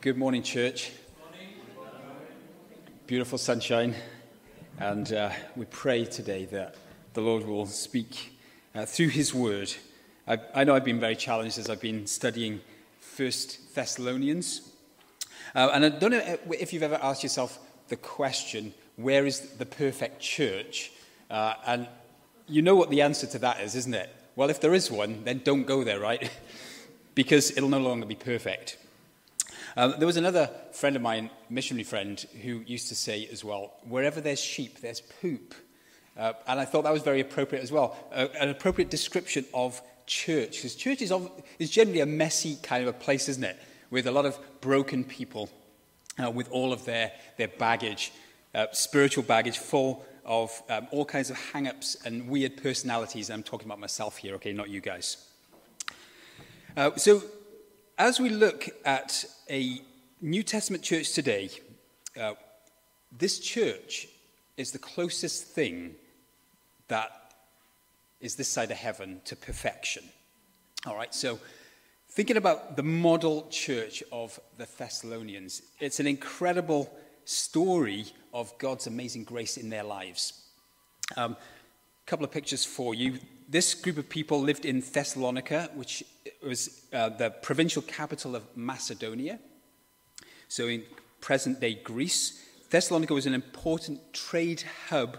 Good morning, church. Beautiful sunshine. And uh, we pray today that the Lord will speak uh, through his word. I, I, know I've been very challenged as I've been studying First Thessalonians. Uh, and I don't know if you've ever asked yourself the question, where is the perfect church? Uh, and you know what the answer to that is, isn't it? Well, if there is one, then don't go there, right? because it'll no longer be perfect. Um, there was another friend of mine, missionary friend, who used to say as well, wherever there's sheep, there's poop. Uh, and I thought that was very appropriate as well, uh, an appropriate description of church. Because church is, of, is generally a messy kind of a place, isn't it? With a lot of broken people, uh, with all of their, their baggage, uh, spiritual baggage, full of um, all kinds of hang ups and weird personalities. I'm talking about myself here, okay, not you guys. Uh, so as we look at a New Testament church today, uh, this church is the closest thing that is this side of heaven to perfection. All right, so thinking about the model church of the Thessalonians, it's an incredible story of God's amazing grace in their lives. A um, couple of pictures for you. This group of people lived in Thessalonica, which was uh, the provincial capital of Macedonia. So in present day Greece, Thessalonica was an important trade hub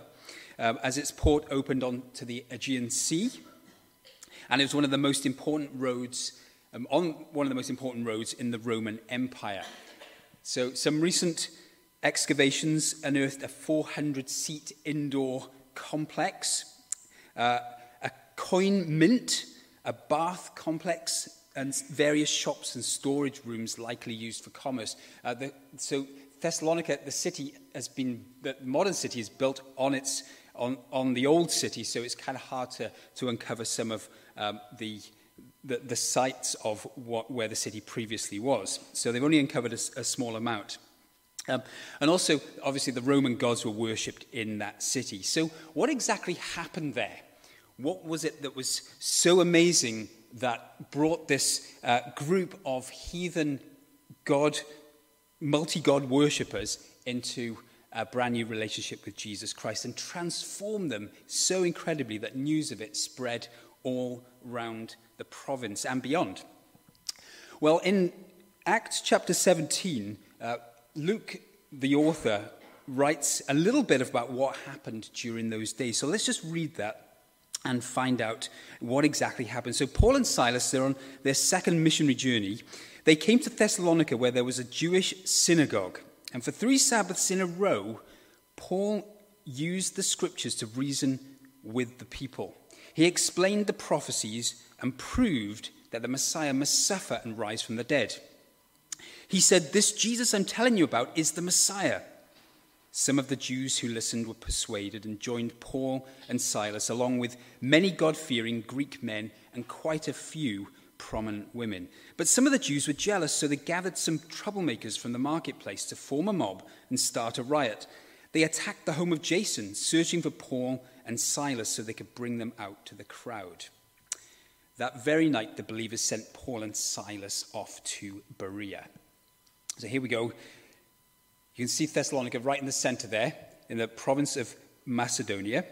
um, as its port opened onto the Aegean Sea. And it was one of the most important roads, um, on one of the most important roads in the Roman Empire. So some recent excavations unearthed a 400 seat indoor complex, uh, coin mint a bath complex and various shops and storage rooms likely used for commerce. Uh, the, so Thessalonica, the city has been, the modern city is built on its, on, on the old city, so it's kind of hard to, to uncover some of um, the, the, the sites of what, where the city previously was. So they've only uncovered a, a small amount. Um, and also, obviously, the Roman gods were worshipped in that city. So, what exactly happened there? What was it that was so amazing that brought this uh, group of heathen God, multi God worshippers into a brand new relationship with Jesus Christ and transformed them so incredibly that news of it spread all round the province and beyond? Well, in Acts chapter 17, uh, Luke, the author, writes a little bit about what happened during those days. So let's just read that and find out what exactly happened. So, Paul and Silas, they're on their second missionary journey. They came to Thessalonica where there was a Jewish synagogue. And for three Sabbaths in a row, Paul used the scriptures to reason with the people. He explained the prophecies and proved that the Messiah must suffer and rise from the dead. He said, This Jesus I'm telling you about is the Messiah. Some of the Jews who listened were persuaded and joined Paul and Silas, along with many God fearing Greek men and quite a few prominent women. But some of the Jews were jealous, so they gathered some troublemakers from the marketplace to form a mob and start a riot. They attacked the home of Jason, searching for Paul and Silas so they could bring them out to the crowd. That very night, the believers sent Paul and Silas off to Berea. So here we go. You can see Thessalonica right in the center there, in the province of Macedonia.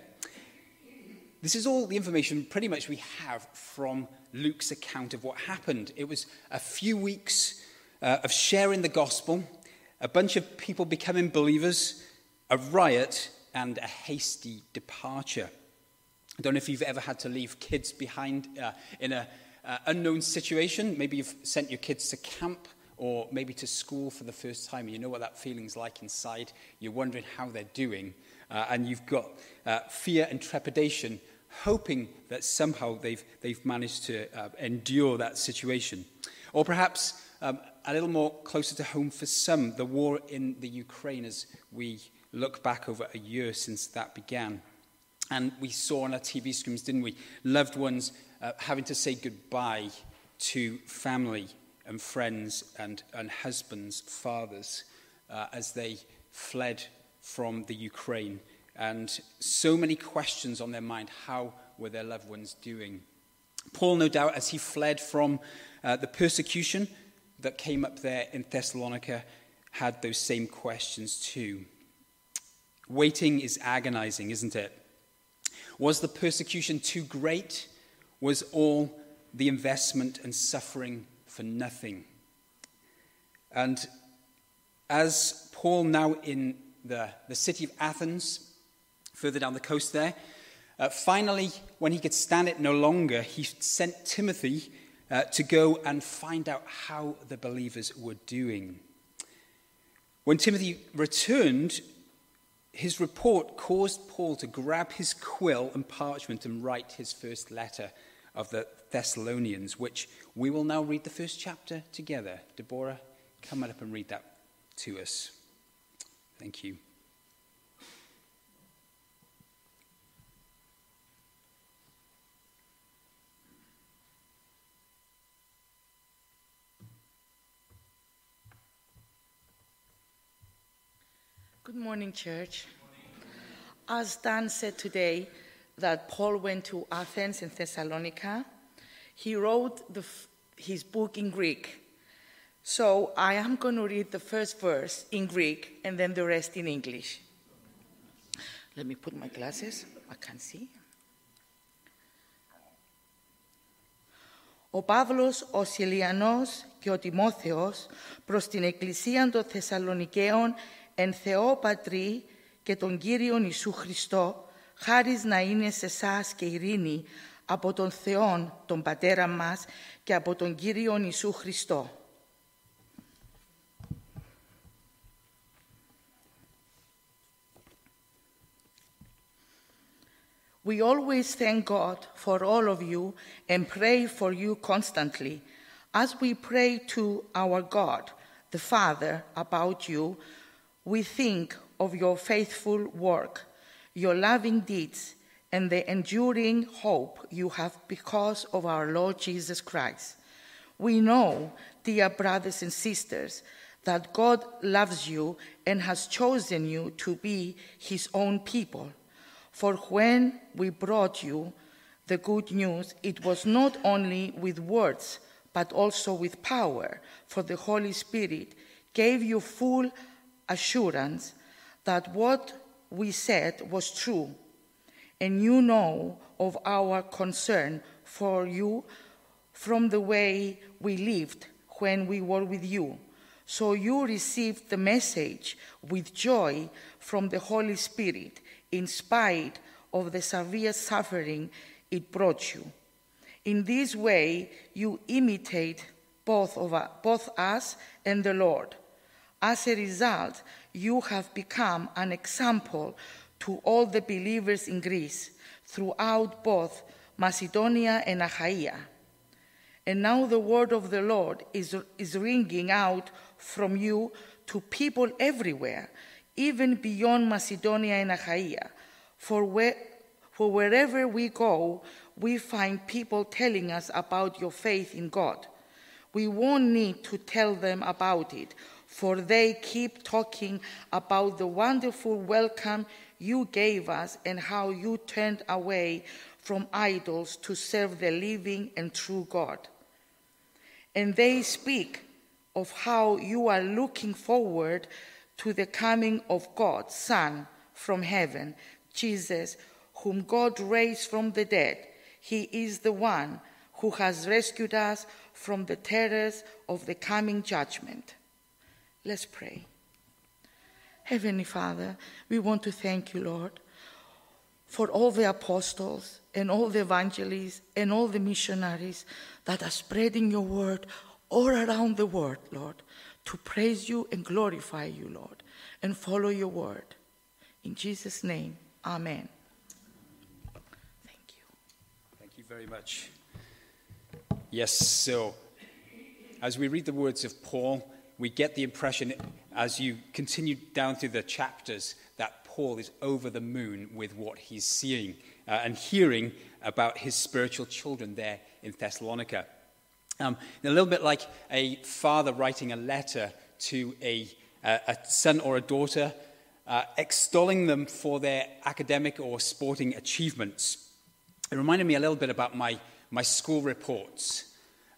This is all the information pretty much we have from Luke's account of what happened. It was a few weeks uh, of sharing the gospel, a bunch of people becoming believers, a riot, and a hasty departure. I don't know if you've ever had to leave kids behind uh, in an uh, unknown situation. Maybe you've sent your kids to camp or maybe to school for the first time. You know what that feeling's like inside. You're wondering how they're doing. Uh, and you've got uh, fear and trepidation, hoping that somehow they've, they've managed to uh, endure that situation. Or perhaps um, a little more closer to home for some, the war in the Ukraine as we look back over a year since that began. And we saw on our TV screens, didn't we? Loved ones uh, having to say goodbye to family and friends and, and husbands, fathers, uh, as they fled from the Ukraine. And so many questions on their mind how were their loved ones doing? Paul, no doubt, as he fled from uh, the persecution, that came up there in Thessalonica had those same questions too. Waiting is agonizing, isn't it? Was the persecution too great? Was all the investment and suffering for nothing? And as Paul, now in the, the city of Athens, further down the coast there, uh, finally, when he could stand it no longer, he sent Timothy uh, to go and find out how the believers were doing. When Timothy returned, his report caused Paul to grab his quill and parchment and write his first letter of the Thessalonians, which we will now read the first chapter together. Deborah, come up and read that to us. Thank you. Good morning, church. As Dan said today, that Paul went to Athens and Thessalonica, he wrote the, his book in Greek. So I am going to read the first verse in Greek and then the rest in English. Let me put my glasses. I can't see. Ο Παύλος, ο Σιλιανός και ο Τιμόθεος προς την Εκκλησία των Θεσσαλονικαίων εν Θεό Πατρί και τον Κύριον Ιησού Χριστό, χάρις να είναι σε εσά και ειρήνη από τον Θεόν, τον Πατέρα μας και από τον Κύριον Ιησού Χριστό. We always thank God for all of you and pray for you constantly as we pray to our God, the Father, about you we think of your faithful work, your loving deeds, and the enduring hope you have because of our Lord Jesus Christ. We know, dear brothers and sisters, that God loves you and has chosen you to be his own people. For when we brought you the good news, it was not only with words, but also with power, for the Holy Spirit gave you full assurance that what we said was true, and you know of our concern for you from the way we lived when we were with you. So you received the message with joy from the Holy Spirit, in spite of the severe suffering it brought you. In this way, you imitate both, of, both us and the Lord. As a result, you have become an example to all the believers in Greece throughout both Macedonia and Achaia. And now the word of the Lord is, is ringing out from you to people everywhere, even beyond Macedonia and Achaia. For, where, for wherever we go, we find people telling us about your faith in God. We won't need to tell them about it for they keep talking about the wonderful welcome you gave us and how you turned away from idols to serve the living and true God. And they speak of how you are looking forward to the coming of God's Son from heaven, Jesus, whom God raised from the dead. He is the one who has rescued us from the terrors of the coming judgment. Let's pray. Heavenly Father, we want to thank you, Lord, for all the apostles and all the evangelists and all the missionaries that are spreading your word all around the world, Lord, to praise you and glorify you, Lord, and follow your word. In Jesus' name, amen. Thank you. Thank you very much. Yes, so as we read the words of Paul, we get the impression as you continue down through the chapters that Paul is over the moon with what he's seeing uh, and hearing about his spiritual children there in Thessalonica. Um, a little bit like a father writing a letter to a, uh, a son or a daughter, uh, extolling them for their academic or sporting achievements. It reminded me a little bit about my, my school reports.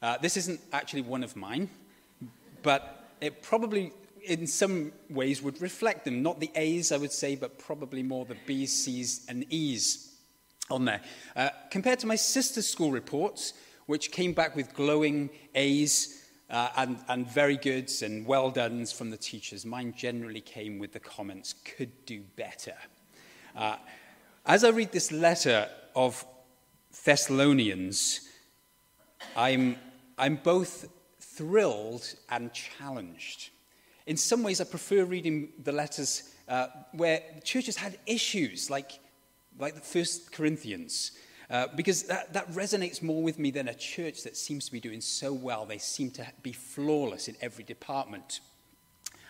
Uh, this isn't actually one of mine, but it probably, in some ways, would reflect them. Not the A's, I would say, but probably more the B's, C's, and E's on there. Uh, compared to my sister's school reports, which came back with glowing A's uh, and, and very goods and well done's from the teachers, mine generally came with the comments, could do better. Uh, as I read this letter of Thessalonians, I'm, I'm both thrilled and challenged. In some ways, I prefer reading the letters uh, where churches had issues, like, like the First Corinthians, uh, because that, that resonates more with me than a church that seems to be doing so well. They seem to be flawless in every department.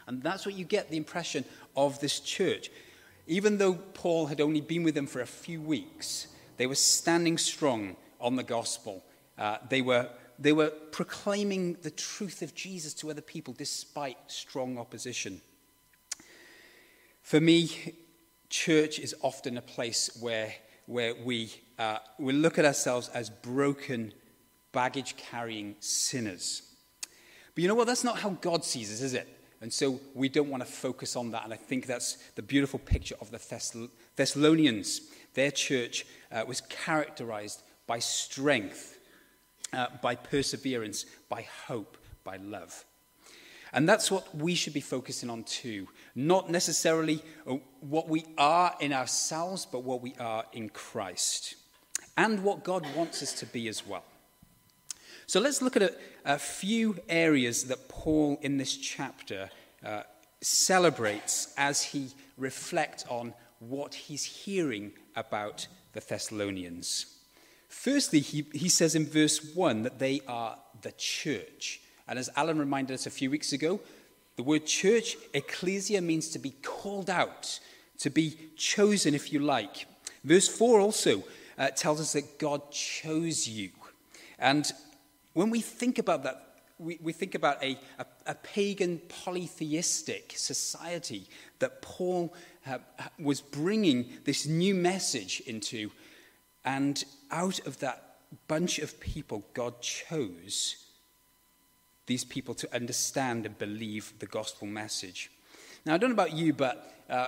And that's what you get the impression of this church. Even though Paul had only been with them for a few weeks, they were standing strong on the gospel. Uh, they, were, they were proclaiming the truth of Jesus to other people despite strong opposition. For me, church is often a place where, where we, uh, we look at ourselves as broken, baggage carrying sinners. But you know what? That's not how God sees us, is it? And so we don't want to focus on that. And I think that's the beautiful picture of the Thessalonians. Their church uh, was characterized by strength, uh, by perseverance, by hope, by love. And that's what we should be focusing on too. Not necessarily uh, what we are in ourselves, but what we are in Christ. And what God wants us to be as well. So let's look at a, a few areas that Paul in this chapter uh, celebrates as he reflects on what he's hearing about the Thessalonians. Firstly, he, he says in verse 1 that they are the church. And as Alan reminded us a few weeks ago, the word church, ecclesia, means to be called out, to be chosen, if you like. Verse 4 also uh, tells us that God chose you. And when we think about that, we, we think about a, a, a pagan polytheistic society that Paul uh, was bringing this new message into. And out of that bunch of people, God chose these people to understand and believe the gospel message. Now, I don't know about you, but uh,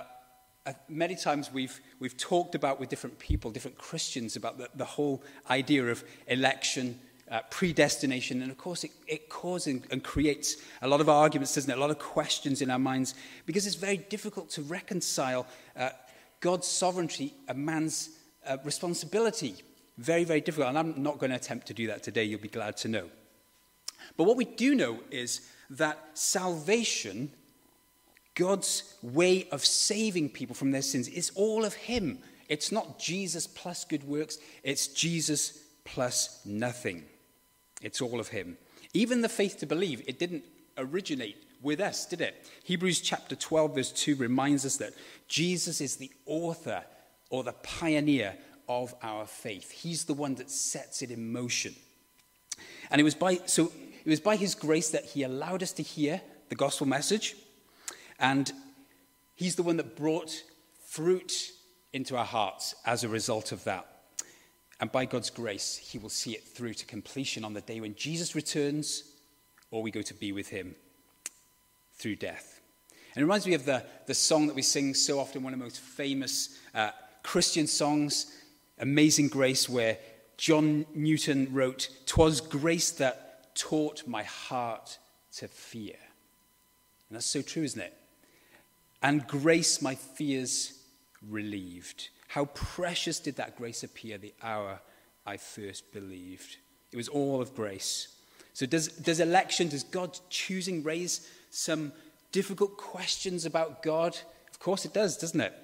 uh, many times we've, we've talked about with different people, different Christians, about the, the whole idea of election uh, predestination. And of course, it, it causes and creates a lot of arguments, doesn't it? A lot of questions in our minds because it's very difficult to reconcile uh, God's sovereignty and man's uh, responsibility. Very, very difficult. And I'm not going to attempt to do that today, you'll be glad to know. But what we do know is that salvation, God's way of saving people from their sins, is all of Him. It's not Jesus plus good works, it's Jesus plus nothing. It's all of Him. Even the faith to believe, it didn't originate with us, did it? Hebrews chapter 12, verse 2 reminds us that Jesus is the author or the pioneer of our faith. He's the one that sets it in motion. And it was by so it was by his grace that he allowed us to hear the gospel message. And he's the one that brought fruit into our hearts as a result of that. And by God's grace, he will see it through to completion on the day when Jesus returns or we go to be with him through death. And it reminds me of the, the song that we sing so often, one of the most famous uh, Christian songs, Amazing Grace, where John Newton wrote, "'Twas grace that taught my heart to fear. And that's so true, isn't it? And grace my fears relieved. How precious did that grace appear the hour I first believed? It was all of grace. So, does, does election, does God choosing raise some difficult questions about God? Of course it does, doesn't it?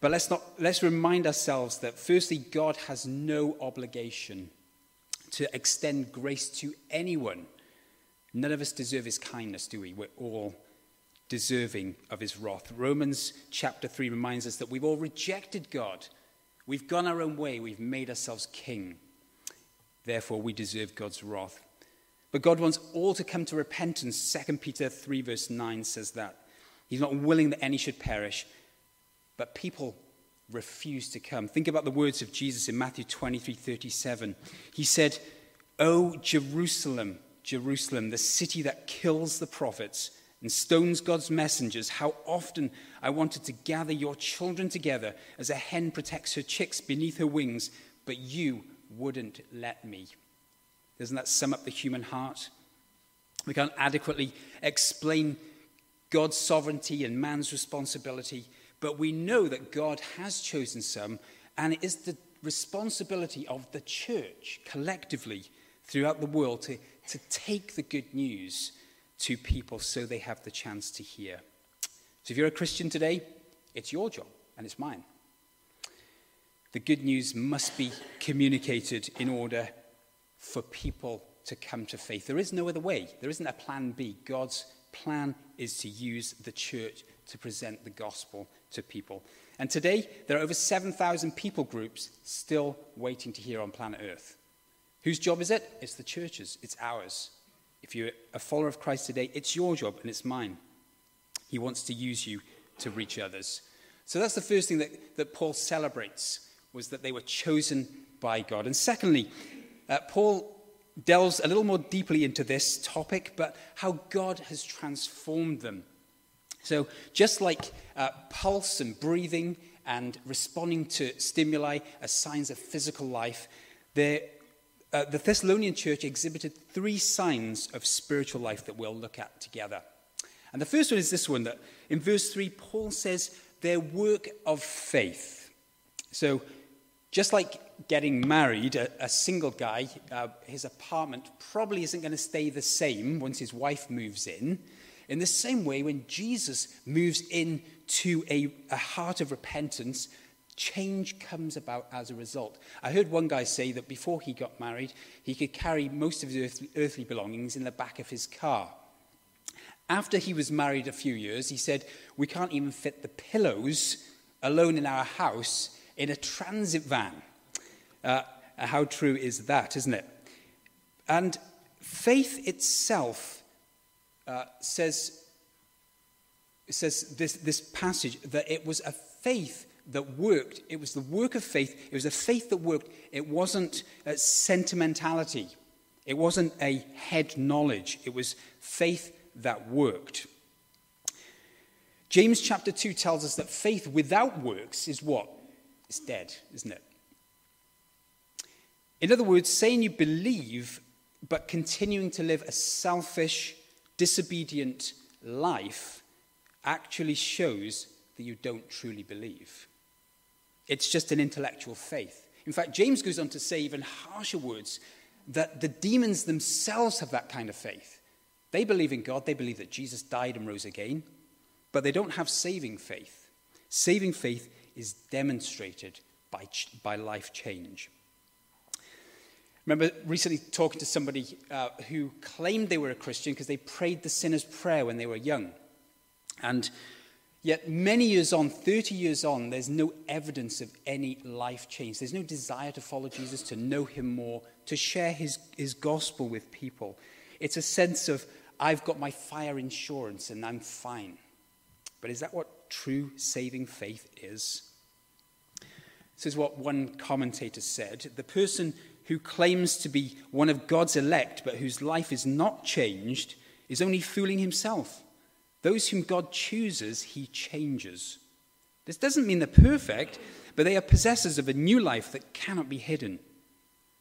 But let's, not, let's remind ourselves that, firstly, God has no obligation to extend grace to anyone. None of us deserve his kindness, do we? We're all deserving of his wrath. Romans chapter 3 reminds us that we've all rejected God. We've gone our own way. We've made ourselves king. Therefore, we deserve God's wrath. But God wants all to come to repentance. 2 Peter 3, verse 9 says that. He's not willing that any should perish, but people refuse to come. Think about the words of Jesus in Matthew 23 37. He said, O Jerusalem, Jerusalem, the city that kills the prophets and stones God's messengers, how often I wanted to gather your children together as a hen protects her chicks beneath her wings, but you wouldn't let me. Doesn't that sum up the human heart? We can't adequately explain God's sovereignty and man's responsibility, but we know that God has chosen some, and it is the responsibility of the church collectively throughout the world to, to take the good news to people so they have the chance to hear. So if you're a Christian today, it's your job and it's mine. The good news must be communicated in order for people to come to faith. There is no other way. There isn't a plan B. God's plan is to use the church to present the gospel to people. And today, there are over 7,000 people groups still waiting to hear on planet Earth. Whose job is it? It's the church's, it's ours. If you're a follower of Christ today, it's your job and it's mine. He wants to use you to reach others. So that's the first thing that, that Paul celebrates was that they were chosen by God. And secondly, uh, Paul delves a little more deeply into this topic, but how God has transformed them. So, just like uh, pulse and breathing and responding to stimuli as signs of physical life, uh, the Thessalonian church exhibited three signs of spiritual life that we'll look at together. And the first one is this one that in verse 3, Paul says, their work of faith. So, just like getting married, a, a single guy, uh, his apartment probably isn't going to stay the same once his wife moves in. In the same way, when Jesus moves into a, a heart of repentance, change comes about as a result. I heard one guy say that before he got married, he could carry most of his earthly, earthly belongings in the back of his car. After he was married a few years, he said, We can't even fit the pillows alone in our house in a transit van. Uh, how true is that, isn't it? And faith itself uh, says, says this, this passage that it was a faith that worked. It was the work of faith. It was a faith that worked. It wasn't sentimentality. It wasn't a head knowledge. It was faith that worked. James chapter 2 tells us that faith without works is what? It's dead, isn't it? In other words, saying you believe, but continuing to live a selfish, disobedient life actually shows that you don't truly believe. It's just an intellectual faith. In fact, James goes on to say even harsher words that the demons themselves have that kind of faith. They believe in God, they believe that Jesus died and rose again, but they don't have saving faith. Saving faith is demonstrated by, by life change. Remember recently talking to somebody uh, who claimed they were a Christian because they prayed the sinner's prayer when they were young. And yet, many years on, 30 years on, there's no evidence of any life change. There's no desire to follow Jesus, to know him more, to share his, his gospel with people. It's a sense of, I've got my fire insurance and I'm fine. But is that what true saving faith is? This is what one commentator said. The person who claims to be one of God's elect but whose life is not changed is only fooling himself. Those whom God chooses, he changes. This doesn't mean they're perfect, but they are possessors of a new life that cannot be hidden.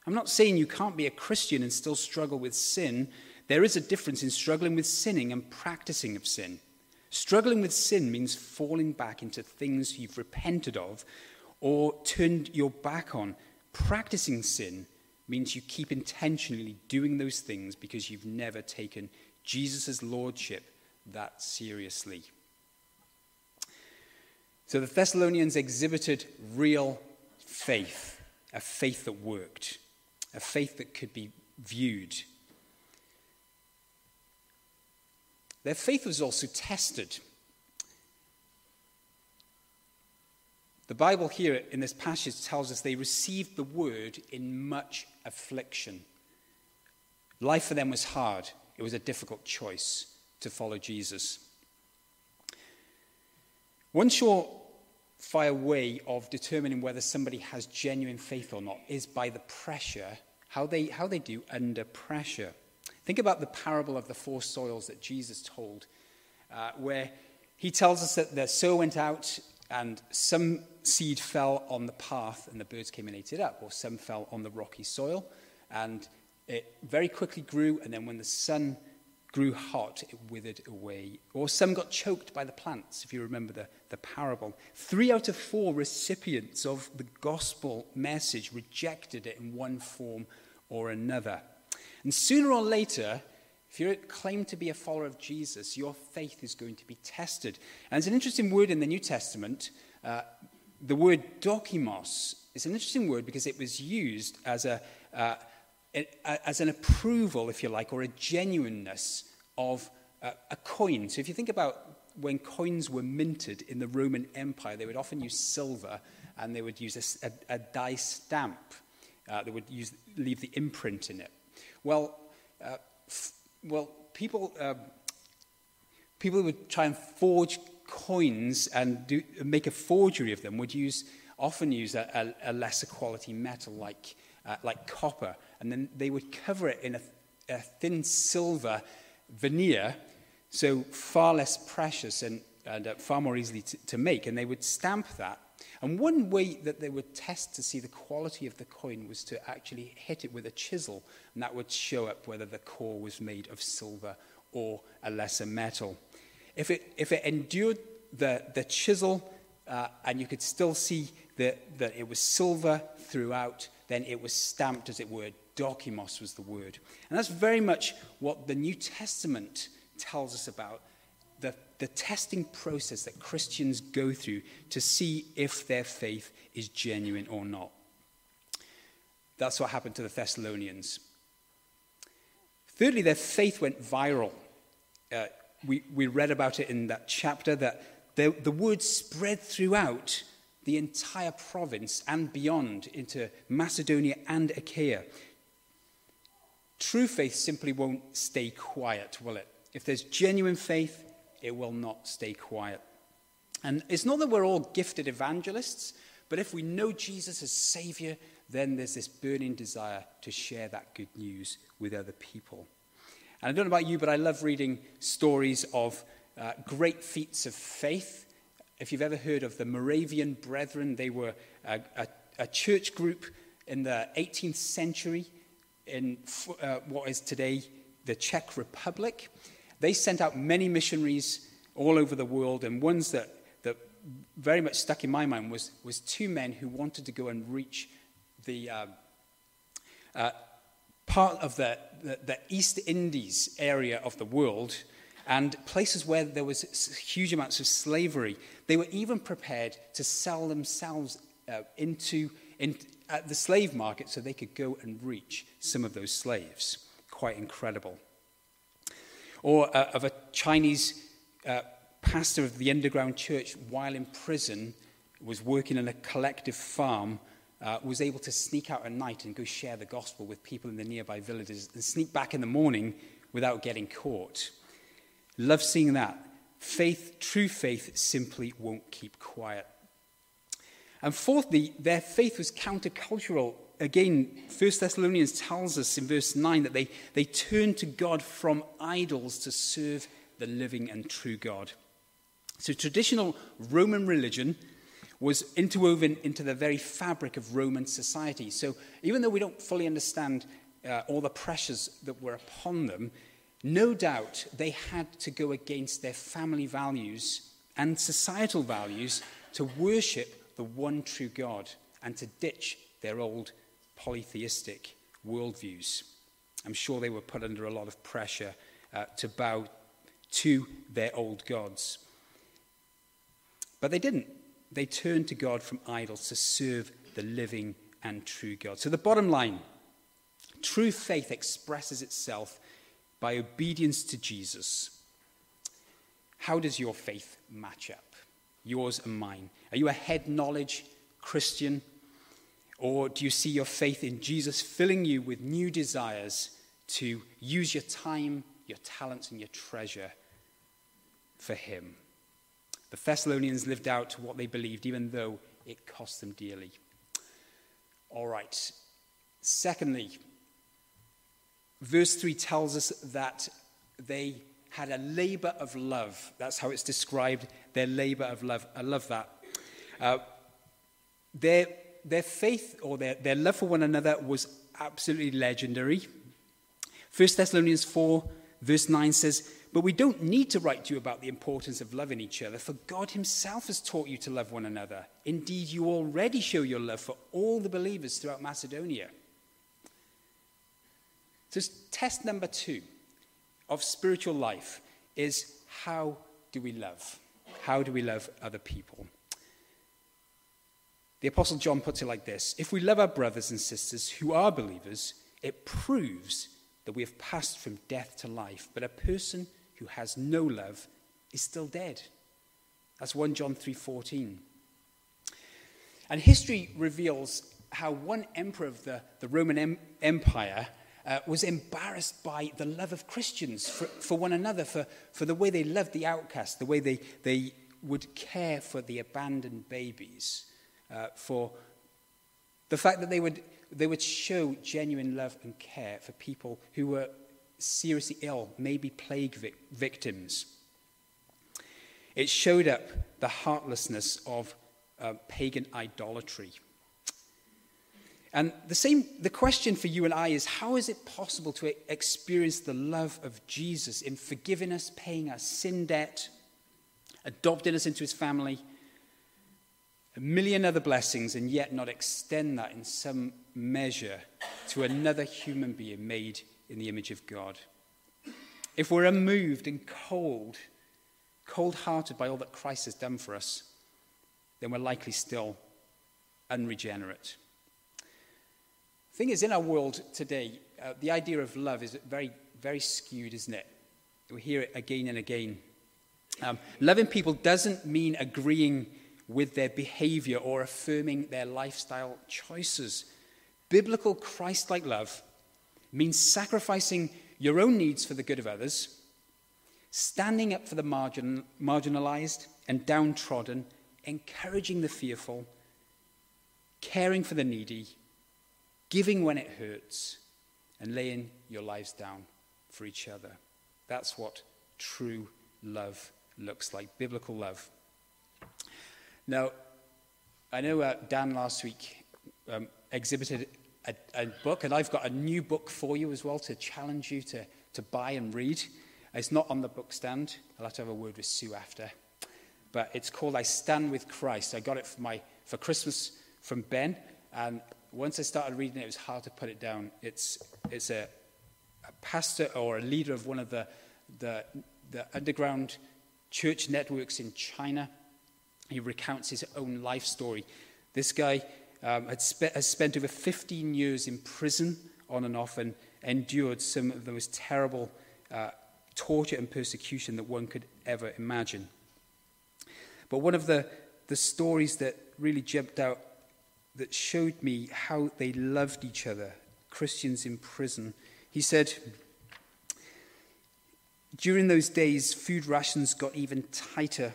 I'm not saying you can't be a Christian and still struggle with sin. There is a difference in struggling with sinning and practicing of sin. Struggling with sin means falling back into things you've repented of or turned your back on. Practicing sin means you keep intentionally doing those things because you've never taken Jesus' lordship that seriously. So the Thessalonians exhibited real faith, a faith that worked, a faith that could be viewed Their faith was also tested. The Bible here in this passage tells us they received the word in much affliction. Life for them was hard. It was a difficult choice to follow Jesus. One surefire way of determining whether somebody has genuine faith or not is by the pressure, how they, how they do under pressure. Think about the parable of the four soils that Jesus told, uh, where he tells us that the sower went out and some seed fell on the path and the birds came and ate it up, or some fell on the rocky soil and it very quickly grew, and then when the sun grew hot, it withered away. Or some got choked by the plants, if you remember the, the parable. Three out of four recipients of the gospel message rejected it in one form or another. And sooner or later, if you claim to be a follower of Jesus, your faith is going to be tested. And it's an interesting word in the New Testament. Uh, the word dokimos is an interesting word because it was used as a, uh, as an approval, if you like, or a genuineness of a, a coin. So if you think about when coins were minted in the Roman Empire, they would often use silver and they would use a, a, a die stamp. Uh, they would use, leave the imprint in it. Well, uh, well people, uh, people would try and forge coins and do, make a forgery of them would use, often use a, a, a lesser quality metal like, uh, like copper and then they would cover it in a, a thin silver veneer, so far less precious and, and uh, far more easily to, to make, and they would stamp that. And one way that they would test to see the quality of the coin was to actually hit it with a chisel, and that would show up whether the core was made of silver or a lesser metal. If it, if it endured the, the chisel uh, and you could still see that, that it was silver throughout, then it was stamped, as it were, Dokimos was the word. And that's very much what the New Testament tells us about the, the testing process that Christians go through to see if their faith is genuine or not. That's what happened to the Thessalonians. Thirdly, their faith went viral. Uh, we, we read about it in that chapter that the, the word spread throughout the entire province and beyond into Macedonia and Achaia. True faith simply won't stay quiet, will it? If there's genuine faith, it will not stay quiet. And it's not that we're all gifted evangelists, but if we know Jesus as Savior, then there's this burning desire to share that good news with other people. And I don't know about you, but I love reading stories of uh, great feats of faith. If you've ever heard of the Moravian Brethren, they were a, a, a church group in the 18th century in uh, what is today the Czech Republic. They sent out many missionaries all over the world, and ones that, that very much stuck in my mind was, was two men who wanted to go and reach the uh, uh, part of the, the, the East Indies area of the world and places where there was huge amounts of slavery. They were even prepared to sell themselves uh, into, in, at the slave market so they could go and reach some of those slaves. Quite incredible. Or uh, of a Chinese uh, pastor of the underground church, while in prison, was working in a collective farm, uh, was able to sneak out at night and go share the gospel with people in the nearby villages and sneak back in the morning without getting caught. Love seeing that. Faith, true faith, simply won't keep quiet. And fourthly, their faith was countercultural. Again, 1 Thessalonians tells us in verse 9 that they, they turned to God from idols to serve the living and true God. So, traditional Roman religion was interwoven into the very fabric of Roman society. So, even though we don't fully understand uh, all the pressures that were upon them, no doubt they had to go against their family values and societal values to worship the one true God and to ditch their old polytheistic worldviews. I'm sure they were put under a lot of pressure uh, to bow to their old gods. But they didn't. They turned to God from idols to serve the living and true God. So the bottom line true faith expresses itself by obedience to Jesus. How does your faith match up? yours and mine? Are you a head knowledge Christian? Or do you see your faith in Jesus filling you with new desires to use your time, your talents, and your treasure for Him? The Thessalonians lived out what they believed, even though it cost them dearly. All right. Secondly, verse 3 tells us that they had a labor of love. That's how it's described, their labor of love. I love that. Uh, their, their faith or their, their love for one another was absolutely legendary. 1 Thessalonians 4, verse 9 says, But we don't need to write to you about the importance of loving each other, for God Himself has taught you to love one another. Indeed, you already show your love for all the believers throughout Macedonia. So, test number two of spiritual life is how do we love? How do we love other people? The Apostle John puts it like this If we love our brothers and sisters who are believers, it proves that we have passed from death to life. But a person who has no love is still dead. That's 1 John 3:14. And history reveals how one emperor of the, the Roman em- Empire uh, was embarrassed by the love of Christians for, for one another, for, for the way they loved the outcast, the way they, they would care for the abandoned babies, uh, for the fact that they would, they would show genuine love and care for people who were seriously ill, maybe plague vic- victims. It showed up the heartlessness of uh, pagan idolatry. And the same, the question for you and I is how is it possible to experience the love of Jesus in forgiving us, paying our sin debt, adopting us into his family, a million other blessings, and yet not extend that in some measure to another human being made in the image of God? If we're unmoved and cold, cold hearted by all that Christ has done for us, then we're likely still unregenerate thing is, in our world today, uh, the idea of love is very, very skewed, isn't it? We hear it again and again. Um, loving people doesn't mean agreeing with their behavior or affirming their lifestyle choices. Biblical Christ like love means sacrificing your own needs for the good of others, standing up for the margin, marginalized and downtrodden, encouraging the fearful, caring for the needy, giving when it hurts, and laying your lives down for each other. That's what true love looks like, biblical love. Now, I know uh, Dan last week um, exhibited a, a, book, and I've got a new book for you as well to challenge you to, to buy and read. It's not on the book stand. I'll have to have a word with Sue after. But it's called I Stand with Christ. I got it for, my, for Christmas from Ben, and once I started reading it, it was hard to put it down. It's, it's a, a pastor or a leader of one of the, the, the underground church networks in China. He recounts his own life story. This guy um, had spe- has spent over 15 years in prison on and off and endured some of the most terrible uh, torture and persecution that one could ever imagine. But one of the, the stories that really jumped out that showed me how they loved each other, Christians in prison. He said, During those days, food rations got even tighter.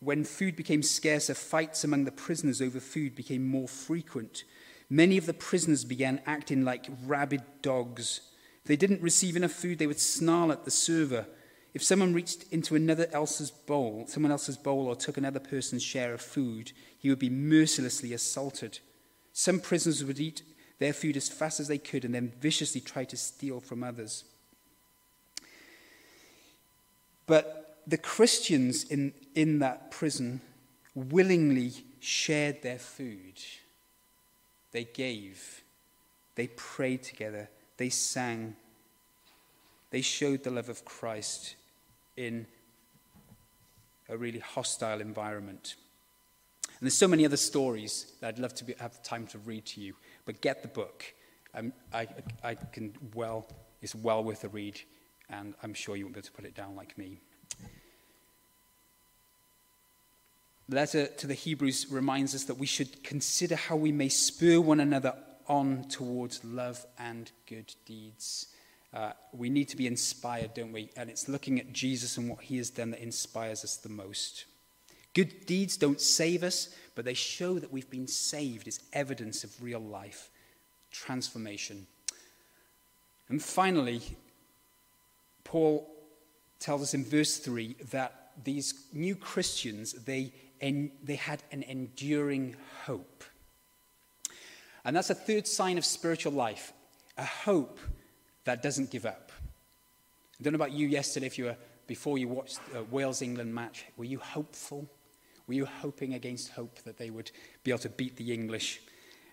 When food became scarcer, fights among the prisoners over food became more frequent. Many of the prisoners began acting like rabid dogs. If they didn't receive enough food, they would snarl at the server. If someone reached into another else's bowl, someone else's bowl, or took another person's share of food, he would be mercilessly assaulted. Some prisoners would eat their food as fast as they could and then viciously try to steal from others. But the Christians in, in that prison willingly shared their food. They gave, they prayed together, they sang, they showed the love of Christ in a really hostile environment. And there's so many other stories that I'd love to be, have time to read to you, but get the book. Um, I, I can well, it's well worth a read, and I'm sure you won't be able to put it down like me. Letter to the Hebrews reminds us that we should consider how we may spur one another on towards love and good deeds. Uh, we need to be inspired, don't we? And it's looking at Jesus and what he has done that inspires us the most. Good deeds don't save us, but they show that we've been saved as evidence of real life, transformation. And finally, Paul tells us in verse 3 that these new Christians, they, en- they had an enduring hope. And that's a third sign of spiritual life a hope that doesn't give up. I don't know about you yesterday, if you were, before you watched the Wales England match, were you hopeful? Were you hoping against hope that they would be able to beat the English?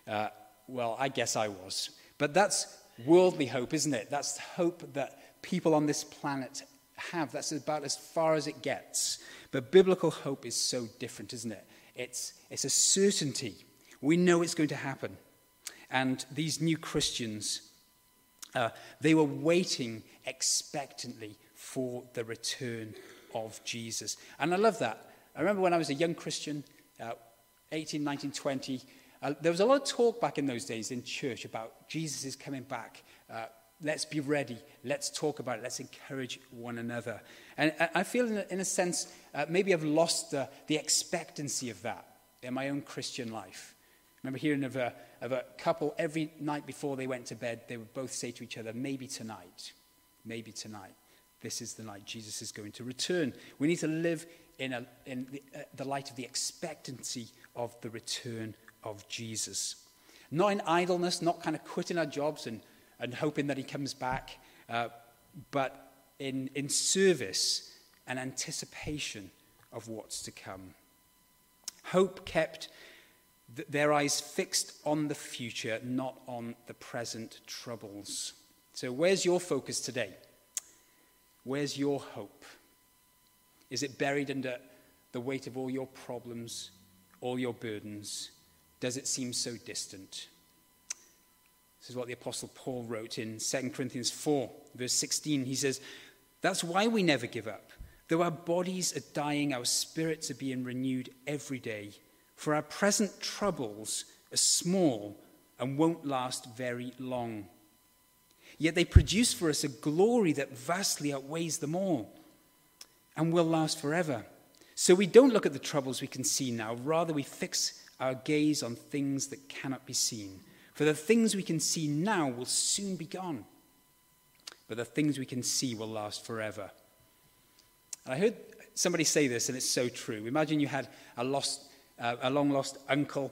Uh, well, I guess I was. But that's worldly hope, isn't it? That's hope that people on this planet have. That's about as far as it gets. But biblical hope is so different, isn't it? It's, it's a certainty. We know it's going to happen. And these new Christians, uh, they were waiting expectantly for the return of Jesus. And I love that. I remember when I was a young Christian, uh, 18, 19, 20, uh, there was a lot of talk back in those days in church about Jesus is coming back. Uh, let's be ready. Let's talk about it. Let's encourage one another. And I feel, in a, in a sense, uh, maybe I've lost the, the expectancy of that in my own Christian life. I remember hearing of a, of a couple every night before they went to bed, they would both say to each other, maybe tonight, maybe tonight. This is the night Jesus is going to return. We need to live in, a, in the, uh, the light of the expectancy of the return of Jesus. Not in idleness, not kind of quitting our jobs and, and hoping that he comes back, uh, but in, in service and anticipation of what's to come. Hope kept th- their eyes fixed on the future, not on the present troubles. So, where's your focus today? Where's your hope? Is it buried under the weight of all your problems, all your burdens? Does it seem so distant? This is what the Apostle Paul wrote in 2 Corinthians 4, verse 16. He says, That's why we never give up. Though our bodies are dying, our spirits are being renewed every day. For our present troubles are small and won't last very long. Yet they produce for us a glory that vastly outweighs them all and will last forever. So we don't look at the troubles we can see now, rather, we fix our gaze on things that cannot be seen. For the things we can see now will soon be gone, but the things we can see will last forever. And I heard somebody say this, and it's so true. Imagine you had a, lost, uh, a long lost uncle,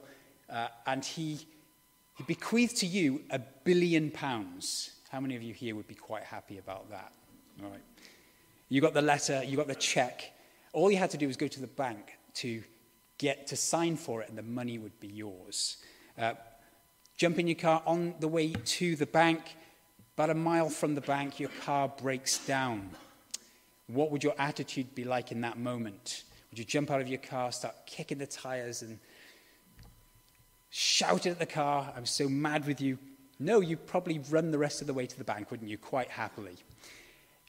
uh, and he, he bequeathed to you a billion pounds. How many of you here would be quite happy about that? All right. You got the letter, you got the check. All you had to do was go to the bank to get to sign for it, and the money would be yours. Uh, jump in your car on the way to the bank. About a mile from the bank, your car breaks down. What would your attitude be like in that moment? Would you jump out of your car, start kicking the tires, and shout at the car, I'm so mad with you? No, you'd probably run the rest of the way to the bank, wouldn't you? Quite happily.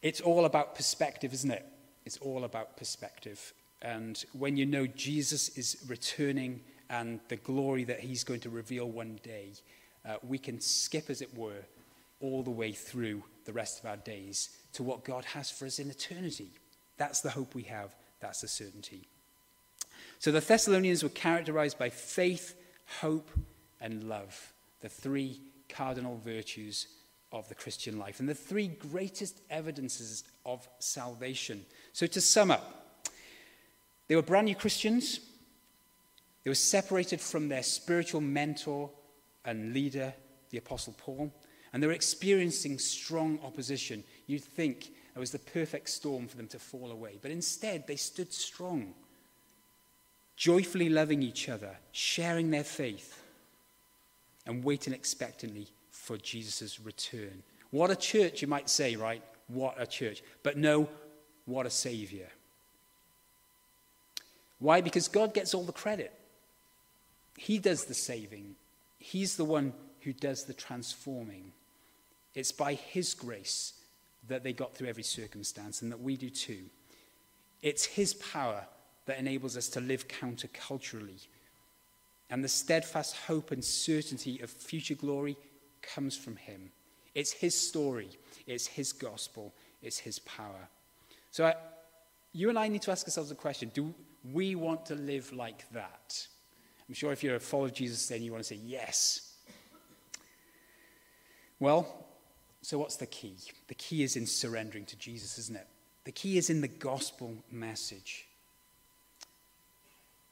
It's all about perspective, isn't it? It's all about perspective. And when you know Jesus is returning and the glory that he's going to reveal one day, uh, we can skip, as it were, all the way through the rest of our days to what God has for us in eternity. That's the hope we have, that's the certainty. So the Thessalonians were characterized by faith, hope, and love, the three cardinal virtues of the Christian life, and the three greatest evidences of salvation. So to sum up, they were brand new Christians. They were separated from their spiritual mentor and leader, the Apostle Paul, and they were experiencing strong opposition. You'd think it was the perfect storm for them to fall away, but instead they stood strong, joyfully loving each other, sharing their faith and waiting expectantly for Jesus' return. What a church, you might say, right? What a church. But no, what a Savior. Why? Because God gets all the credit. He does the saving, He's the one who does the transforming. It's by His grace that they got through every circumstance and that we do too. It's His power that enables us to live counterculturally and the steadfast hope and certainty of future glory comes from him. It's his story, it's his gospel, it's his power. So I, you and I need to ask ourselves a question do we want to live like that? I'm sure if you're a follower of Jesus, then you want to say yes. Well, So, what's the key? The key is in surrendering to Jesus, isn't it? The key is in the gospel message.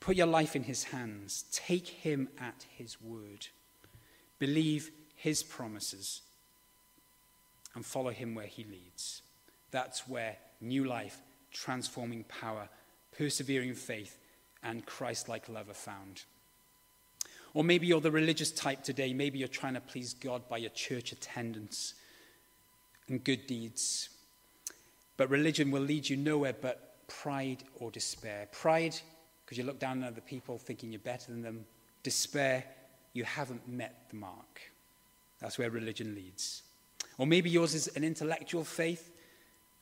Put your life in his hands. Take him at his word. Believe his promises and follow him where he leads. That's where new life, transforming power, persevering faith, and Christ like love are found. Or maybe you're the religious type today. Maybe you're trying to please God by your church attendance and good deeds. But religion will lead you nowhere but pride or despair. Pride, because you look down on other people thinking you're better than them. Despair, you haven't met the mark. That's where religion leads. Or maybe yours is an intellectual faith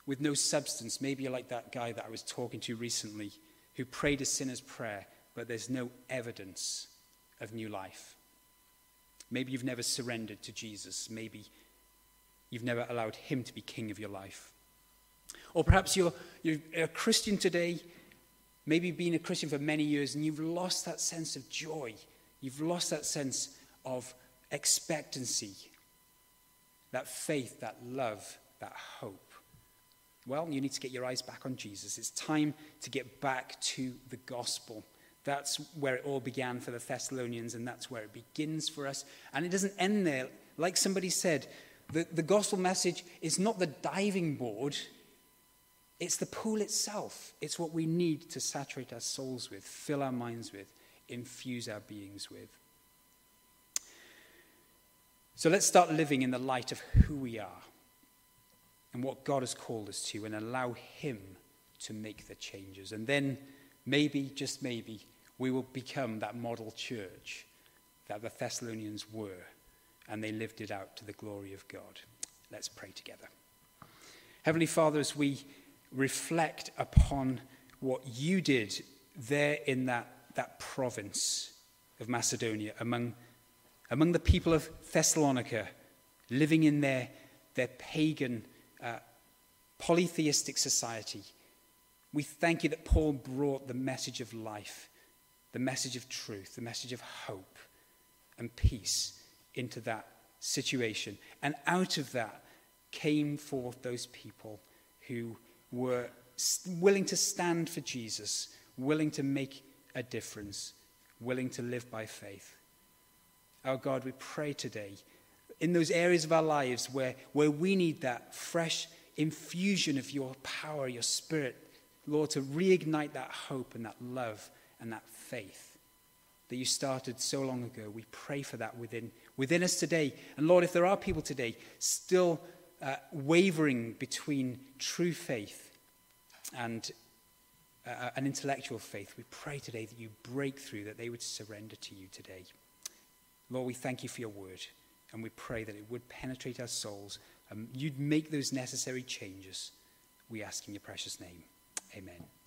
with no substance. Maybe you're like that guy that I was talking to recently who prayed a sinner's prayer, but there's no evidence of new life. Maybe you've never surrendered to Jesus. Maybe you've never allowed him to be king of your life. Or perhaps you're, you're a Christian today, maybe been a Christian for many years, and you've lost that sense of joy. You've lost that sense of expectancy, that faith, that love, that hope. Well, you need to get your eyes back on Jesus. It's time to get back to the gospel. That's where it all began for the Thessalonians, and that's where it begins for us. And it doesn't end there. Like somebody said, the, the gospel message is not the diving board, it's the pool itself. It's what we need to saturate our souls with, fill our minds with, infuse our beings with. So let's start living in the light of who we are and what God has called us to and allow Him to make the changes. And then maybe, just maybe, we will become that model church that the Thessalonians were and they lived it out to the glory of God. Let's pray together. Heavenly Father, as we reflect upon what you did there in that, that province of Macedonia among, among the people of Thessalonica, living in their, their pagan, uh, polytheistic society, we thank you that Paul brought the message of life, the message of truth, the message of hope and peace into that situation. And out of that came forth those people who were willing to stand for Jesus, willing to make a difference, willing to live by faith. Our God, we pray today in those areas of our lives where, where we need that fresh infusion of your power, your spirit, Lord, to reignite that hope and that love and that faith that you started so long ago. We pray for that within, within us today. And Lord, if there are people today still uh, wavering between true faith and uh, an intellectual faith, we pray today that you break through, that they would surrender to you today. Lord, we thank you for your word, and we pray that it would penetrate our souls and you'd make those necessary changes. We ask in your precious name. Amen.